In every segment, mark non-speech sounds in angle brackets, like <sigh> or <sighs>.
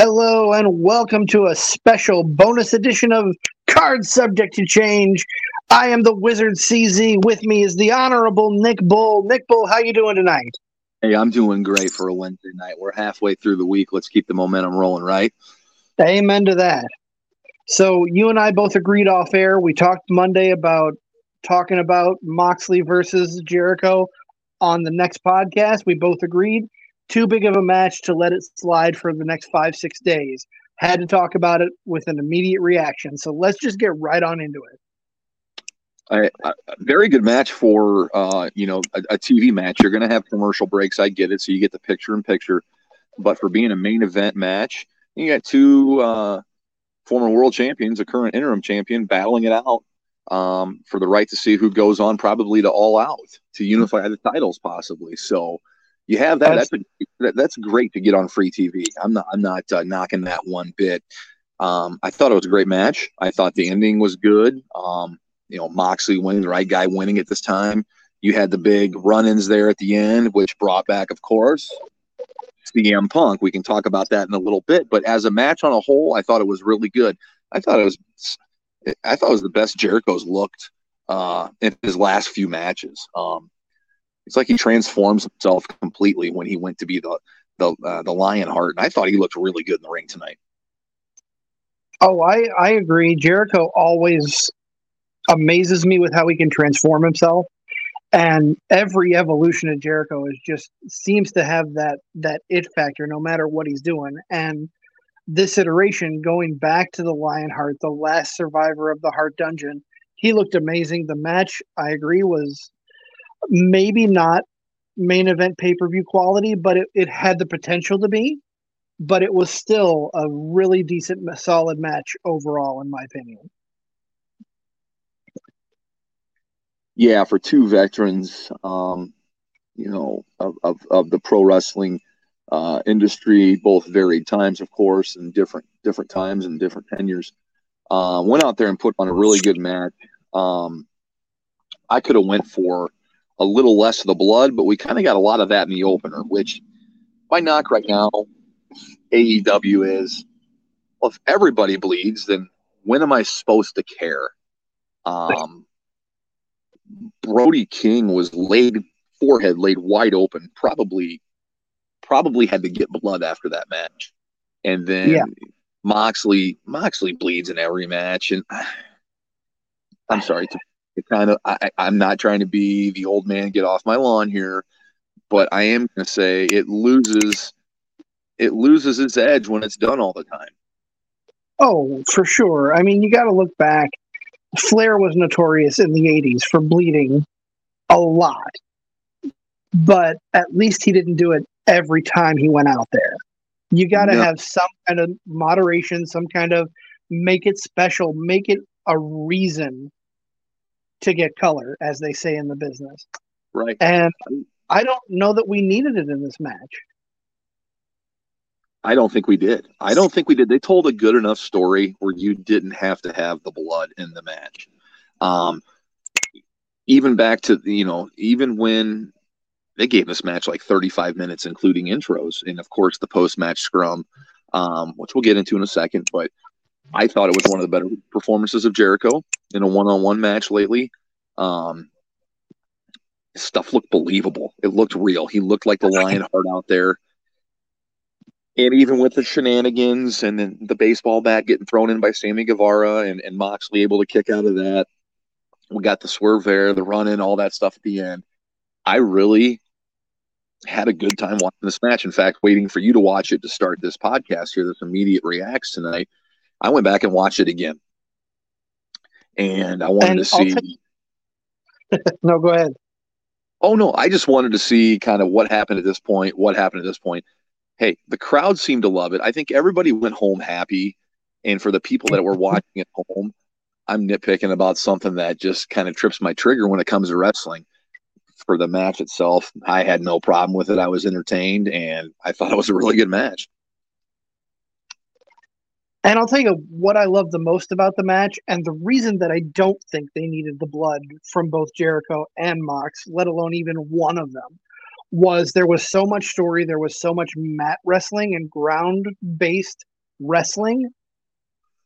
Hello and welcome to a special bonus edition of Cards Subject to Change. I am the Wizard CZ. With me is the Honorable Nick Bull. Nick Bull, how you doing tonight? Hey, I'm doing great for a Wednesday night. We're halfway through the week. Let's keep the momentum rolling, right? Amen to that. So you and I both agreed off air. We talked Monday about talking about Moxley versus Jericho on the next podcast. We both agreed too big of a match to let it slide for the next five, six days. Had to talk about it with an immediate reaction. So let's just get right on into it. I, I, very good match for uh, you know a, a TV match. You're going to have commercial breaks. I get it, so you get the picture in picture. But for being a main event match, you got two uh, former world champions, a current interim champion, battling it out um, for the right to see who goes on, probably to all out to unify the titles, possibly. So you have that. That's that's, that's great to get on free TV. I'm not I'm not uh, knocking that one bit. Um, I thought it was a great match. I thought the ending was good. Um, you know, Moxley winning, the right guy winning at this time. You had the big run-ins there at the end, which brought back, of course, CM Punk. We can talk about that in a little bit. But as a match on a whole, I thought it was really good. I thought it was, I thought it was the best Jericho's looked uh, in his last few matches. Um, it's like he transforms himself completely when he went to be the the uh, the Lionheart, and I thought he looked really good in the ring tonight. Oh, I I agree. Jericho always amazes me with how he can transform himself, and every evolution of Jericho is just seems to have that that it factor, no matter what he's doing. And this iteration, going back to the Lionheart, the last survivor of the Heart Dungeon, he looked amazing. The match, I agree, was maybe not main event pay per view quality, but it, it had the potential to be. But it was still a really decent, solid match overall, in my opinion. Yeah, for two veterans, um, you know, of, of, of the pro wrestling uh, industry, both varied times, of course, and different different times and different tenures. Uh, went out there and put on a really good match. Um, I could have went for a little less of the blood, but we kind of got a lot of that in the opener, which my knock right now, AEW is well, if everybody bleeds, then when am I supposed to care? Um, Brody King was laid forehead laid wide open, probably probably had to get blood after that match. And then yeah. Moxley Moxley bleeds in every match and <sighs> I'm sorry to it kind of I, I'm not trying to be the old man get off my lawn here, but I am going to say it loses it loses its edge when it's done all the time. Oh, for sure. I mean, you got to look back. Flair was notorious in the 80s for bleeding a lot. But at least he didn't do it every time he went out there. You got to have some kind of moderation, some kind of make it special, make it a reason to get color, as they say in the business. Right. And I don't know that we needed it in this match. I don't think we did. I don't think we did. They told a good enough story where you didn't have to have the blood in the match. Um, even back to you know, even when they gave this match like 35 minutes, including intros, and of course the post-match scrum, um, which we'll get into in a second. But I thought it was one of the better performances of Jericho in a one-on-one match lately. Um, stuff looked believable. It looked real. He looked like the Lionheart out there. And even with the shenanigans and then the baseball bat getting thrown in by Sammy Guevara and, and Moxley able to kick out of that, we got the swerve there, the run in, all that stuff at the end. I really had a good time watching this match. In fact, waiting for you to watch it to start this podcast here, this immediate reacts tonight. I went back and watched it again, and I wanted and to see. <laughs> No, go ahead. Oh no, I just wanted to see kind of what happened at this point. What happened at this point? Hey, the crowd seemed to love it. I think everybody went home happy, and for the people that were <laughs> watching at home, I'm nitpicking about something that just kind of trips my trigger when it comes to wrestling. For the match itself, I had no problem with it. I was entertained, and I thought it was a really good match. And I'll tell you what I love the most about the match, and the reason that I don't think they needed the blood from both Jericho and Mox, let alone even one of them, was there was so much story, there was so much mat wrestling and ground based wrestling.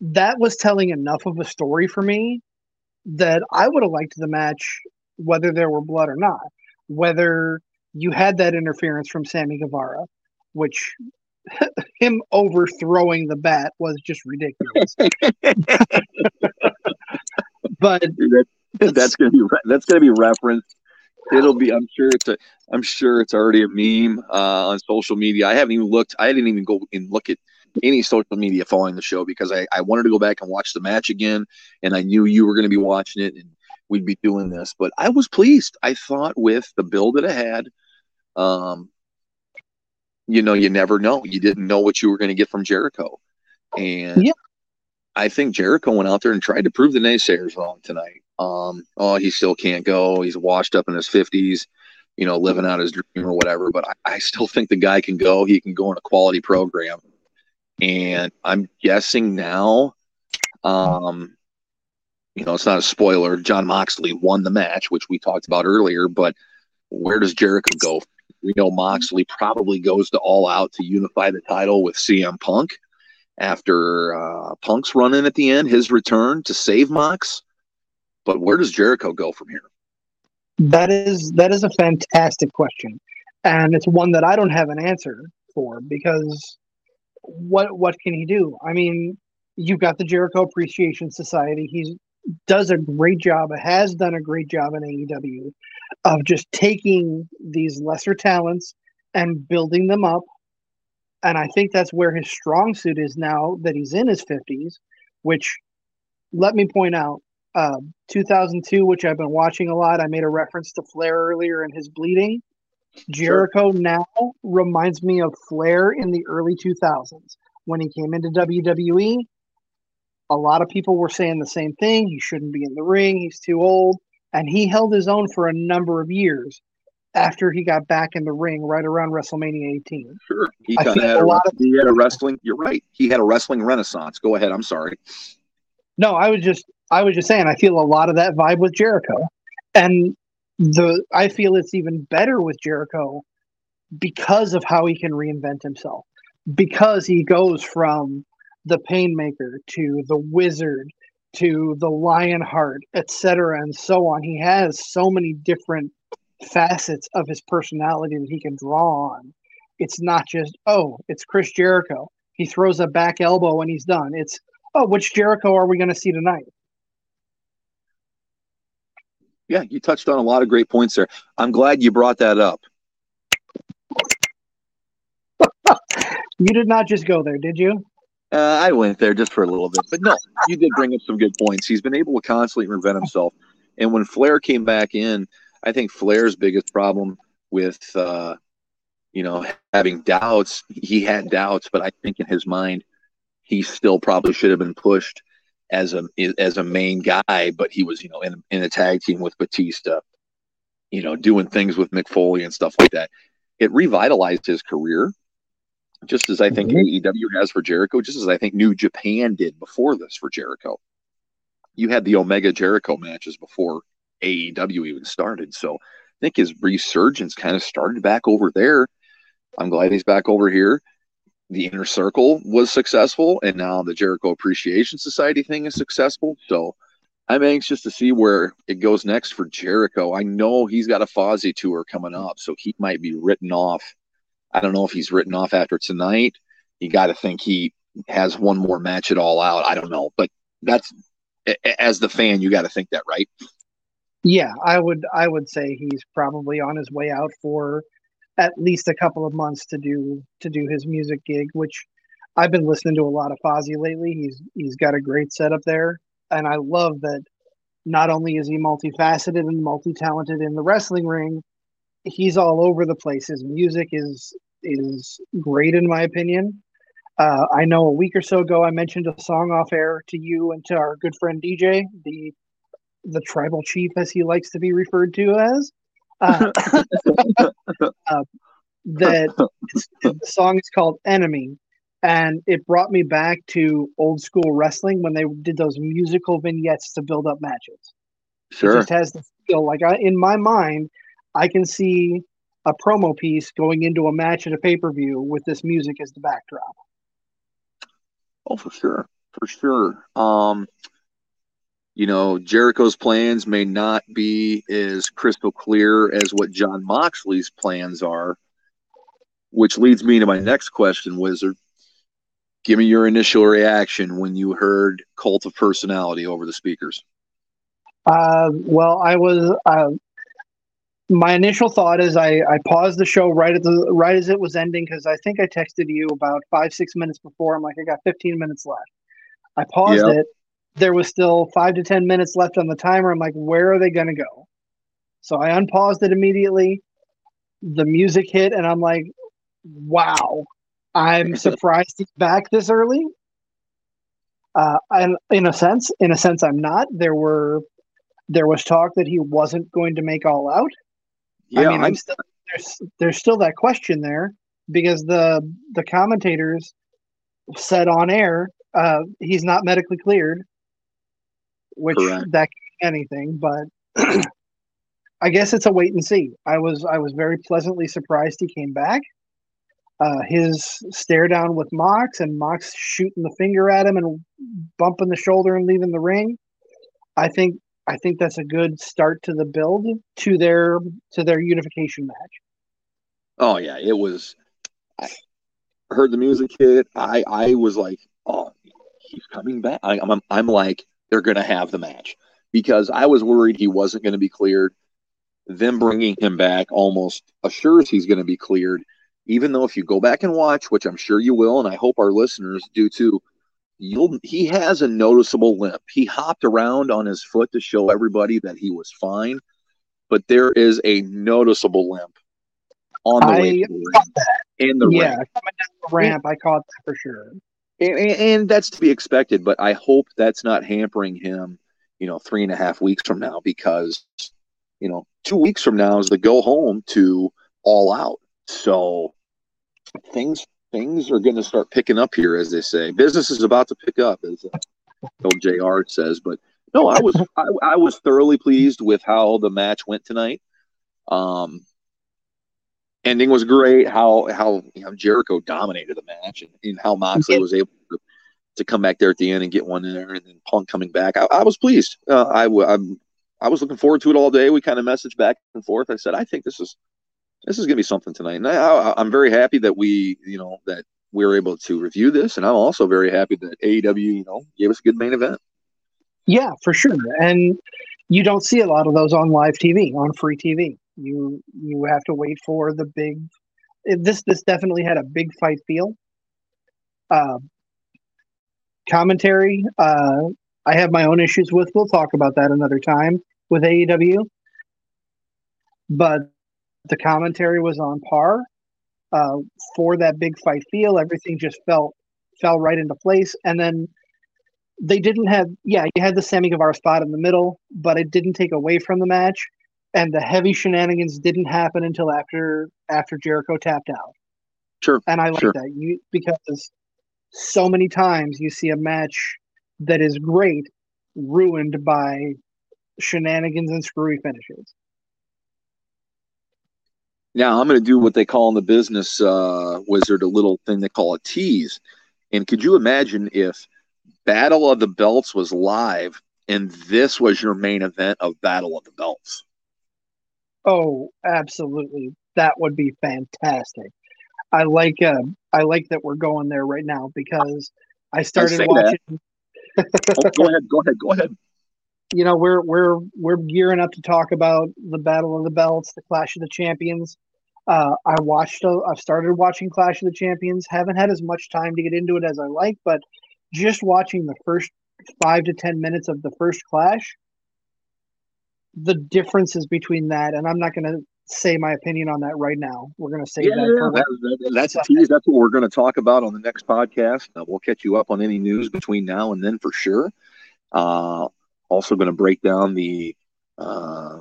That was telling enough of a story for me that I would have liked the match whether there were blood or not. Whether you had that interference from Sammy Guevara, which <laughs> him overthrowing the bat was just ridiculous. <laughs> but that, that's gonna be that's gonna be referenced. It'll be. I'm sure it's a. I'm sure it's already a meme uh, on social media. I haven't even looked. I didn't even go and look at any social media following the show because I, I wanted to go back and watch the match again, and I knew you were going to be watching it and we'd be doing this. But I was pleased. I thought with the build that I had, um, you know, you never know. You didn't know what you were going to get from Jericho. And yeah. I think Jericho went out there and tried to prove the naysayers wrong tonight. Um, oh, he still can't go. He's washed up in his 50s, you know, living out his dream or whatever. But I, I still think the guy can go. He can go in a quality program. And I'm guessing now, um, you know, it's not a spoiler. Jon Moxley won the match, which we talked about earlier. But where does Jericho go we know Moxley probably goes to all out to unify the title with CM Punk after uh, Punk's running at the end, his return to save Mox. But where does Jericho go from here? That is that is a fantastic question, and it's one that I don't have an answer for because what what can he do? I mean, you've got the Jericho Appreciation Society. He does a great job, has done a great job in AEW of just taking these lesser talents and building them up. And I think that's where his strong suit is now that he's in his 50s, which let me point out uh, 2002, which I've been watching a lot. I made a reference to Flair earlier and his bleeding. Jericho sure. now reminds me of Flair in the early 2000s when he came into WWE. A lot of people were saying the same thing. He shouldn't be in the ring. He's too old and he held his own for a number of years after he got back in the ring right around WrestleMania 18. Sure, he had a, lot of, he had a wrestling. You're right. He had a wrestling renaissance. Go ahead. I'm sorry. No, I was just I was just saying I feel a lot of that vibe with Jericho, and the I feel it's even better with Jericho because of how he can reinvent himself because he goes from the Painmaker to the Wizard to the Lionheart, etc., and so on. He has so many different facets of his personality that he can draw on. It's not just, oh, it's Chris Jericho. He throws a back elbow and he's done. It's, oh, which Jericho are we going to see tonight? Yeah, you touched on a lot of great points there. I'm glad you brought that up. <laughs> you did not just go there, did you? Uh, I went there just for a little bit, but no, you did bring up some good points. He's been able to constantly reinvent himself, and when Flair came back in, I think Flair's biggest problem with, uh, you know, having doubts. He had doubts, but I think in his mind, he still probably should have been pushed as a as a main guy. But he was, you know, in in a tag team with Batista, you know, doing things with Mick Foley and stuff like that. It revitalized his career just as I think mm-hmm. AEW has for Jericho, just as I think New Japan did before this for Jericho. You had the Omega Jericho matches before AEW even started. So I think his resurgence kind of started back over there. I'm glad he's back over here. The inner circle was successful, and now the Jericho Appreciation Society thing is successful. So I'm anxious to see where it goes next for Jericho. I know he's got a Fozzy tour coming up, so he might be written off I don't know if he's written off after tonight. You got to think he has one more match it all out. I don't know, but that's as the fan, you got to think that, right? Yeah, I would. I would say he's probably on his way out for at least a couple of months to do to do his music gig, which I've been listening to a lot of Fozzy lately. He's he's got a great setup there, and I love that. Not only is he multifaceted and multi-talented in the wrestling ring, he's all over the place. His music is is great in my opinion. Uh, I know a week or so ago I mentioned a song off air to you and to our good friend DJ, the the tribal chief as he likes to be referred to as. Uh, <laughs> <laughs> uh, that the song is called Enemy, and it brought me back to old school wrestling when they did those musical vignettes to build up matches. Sure, it just has the feel like I, in my mind, I can see a promo piece going into a match at a pay per view with this music as the backdrop. Oh, for sure, for sure. Um, you know, Jericho's plans may not be as crystal clear as what Jon Moxley's plans are, which leads me to my next question, Wizard. Give me your initial reaction when you heard Cult of Personality over the speakers. Uh, well, I was uh, my initial thought is I, I paused the show right at the right as it was ending because I think I texted you about five six minutes before. I'm like, I got 15 minutes left. I paused yep. it. There was still five to 10 minutes left on the timer. I'm like, where are they going to go? So I unpaused it immediately. The music hit, and I'm like, wow, I'm <laughs> surprised he's back this early. Uh, and in a sense, in a sense, I'm not. There were there was talk that he wasn't going to make all out. Yeah, I mean, I'm still, there's there's still that question there because the the commentators said on air uh, he's not medically cleared, which Correct. that anything, but <clears throat> I guess it's a wait and see. I was I was very pleasantly surprised he came back. Uh, his stare down with Mox and Mox shooting the finger at him and bumping the shoulder and leaving the ring. I think I think that's a good start to the build to their to their unification match. Oh yeah, it was. I heard the music hit. I I was like, oh, he's coming back. I, I'm I'm like, they're gonna have the match because I was worried he wasn't to be cleared. Them bringing him back almost assures he's to be cleared. Even though if you go back and watch, which I'm sure you will, and I hope our listeners do too, you'll he has a noticeable limp. He hopped around on his foot to show everybody that he was fine, but there is a noticeable limp on the I way to the in the yeah, ramp. coming down the ramp, I caught that for sure. And, and, that's to be expected, but I hope that's not hampering him, you know, three and a half weeks from now because, you know, two weeks from now is the go home to all out. So things things are going to start picking up here, as they say. Business is about to pick up, as uh, old JR says. But no, I was I, I, was thoroughly pleased with how the match went tonight. Um, ending was great. How how you know, Jericho dominated the match, and, and how Moxley was able to, to come back there at the end and get one in there, and then Punk coming back. I, I was pleased. Uh, I I'm, I was looking forward to it all day. We kind of messaged back and forth. I said, I think this is this is going to be something tonight. And I, am very happy that we, you know, that we were able to review this. And I'm also very happy that AEW, you know, gave us a good main event. Yeah, for sure. And you don't see a lot of those on live TV, on free TV. You you have to wait for the big. This this definitely had a big fight feel. Uh, commentary, uh, I have my own issues with. We'll talk about that another time with AEW. But the commentary was on par uh, for that big fight feel. Everything just felt fell right into place, and then they didn't have. Yeah, you had the Sammy Guevara spot in the middle, but it didn't take away from the match, and the heavy shenanigans didn't happen until after after Jericho tapped out. Sure, and I like sure. that you because so many times you see a match that is great ruined by shenanigans and screwy finishes. Now I'm going to do what they call in the business uh, wizard a little thing they call a tease. And could you imagine if Battle of the Belts was live and this was your main event of Battle of the Belts? Oh, absolutely. That would be fantastic. I like uh, I like that we're going there right now because I started I watching. oh, go ahead, go ahead, go ahead. You know, we're we're we're gearing up to talk about the Battle of the Belts, the Clash of the Champions. Uh, I watched. Uh, I've started watching Clash of the Champions. Haven't had as much time to get into it as I like, but just watching the first five to ten minutes of the first Clash, the differences between that, and I'm not going to say my opinion on that right now. We're going to say yeah, that. that, that that's a tease. That's what we're going to talk about on the next podcast. Uh, we'll catch you up on any news between now and then for sure. Uh, also going to break down the. Uh,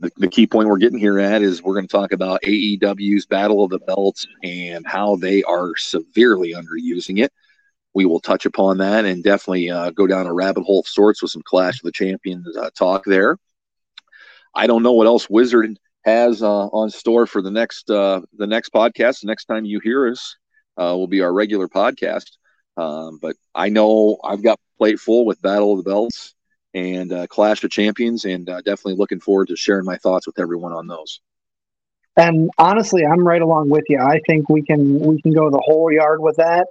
the, key point we're getting here at is we're going to talk about AEW's Battle of the Belts and how they are severely underusing it. We will touch upon that and definitely uh, go down a rabbit hole of sorts with some Clash of the Champions uh, talk there. I don't know what else Wizard has uh, on store for the next uh, the next podcast. The next time you hear us uh, will be our regular podcast. Um, but I know I've got plate full with Battle of the Belts and uh, Clash of Champions, and uh, definitely looking forward to sharing my thoughts with everyone on those. And honestly, I'm right along with you. I think we can we can go the whole yard with that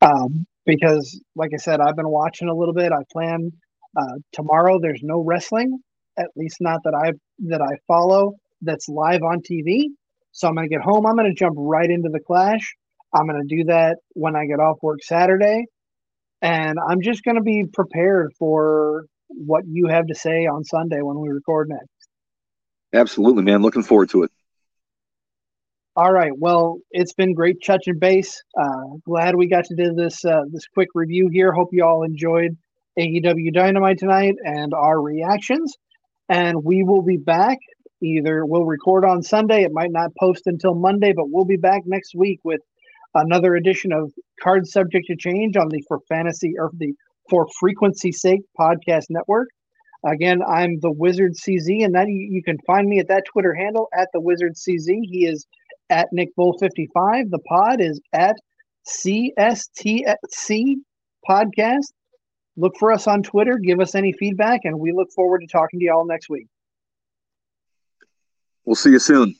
um, because, like I said, I've been watching a little bit. I plan uh, tomorrow. There's no wrestling, at least not that I that I follow. That's live on TV. So I'm gonna get home. I'm gonna jump right into the Clash. I'm gonna do that when I get off work Saturday, and I'm just gonna be prepared for what you have to say on Sunday when we record next. Absolutely, man. Looking forward to it. All right. Well, it's been great touching base. Uh, glad we got to do this uh, this quick review here. Hope you all enjoyed AEW Dynamite tonight and our reactions. And we will be back. Either we'll record on Sunday. It might not post until Monday, but we'll be back next week with another edition of Card Subject to Change on the For Fantasy or the For Frequency Sake podcast network. Again, I'm the Wizard CZ, and that you, can find me at that Twitter handle at the Wizard CZ. He is at Nick Bull 55. The pod is at CSTC Podcast. Look for us on Twitter. Give us any feedback, and we look forward to talking to you all next week. We'll see you soon.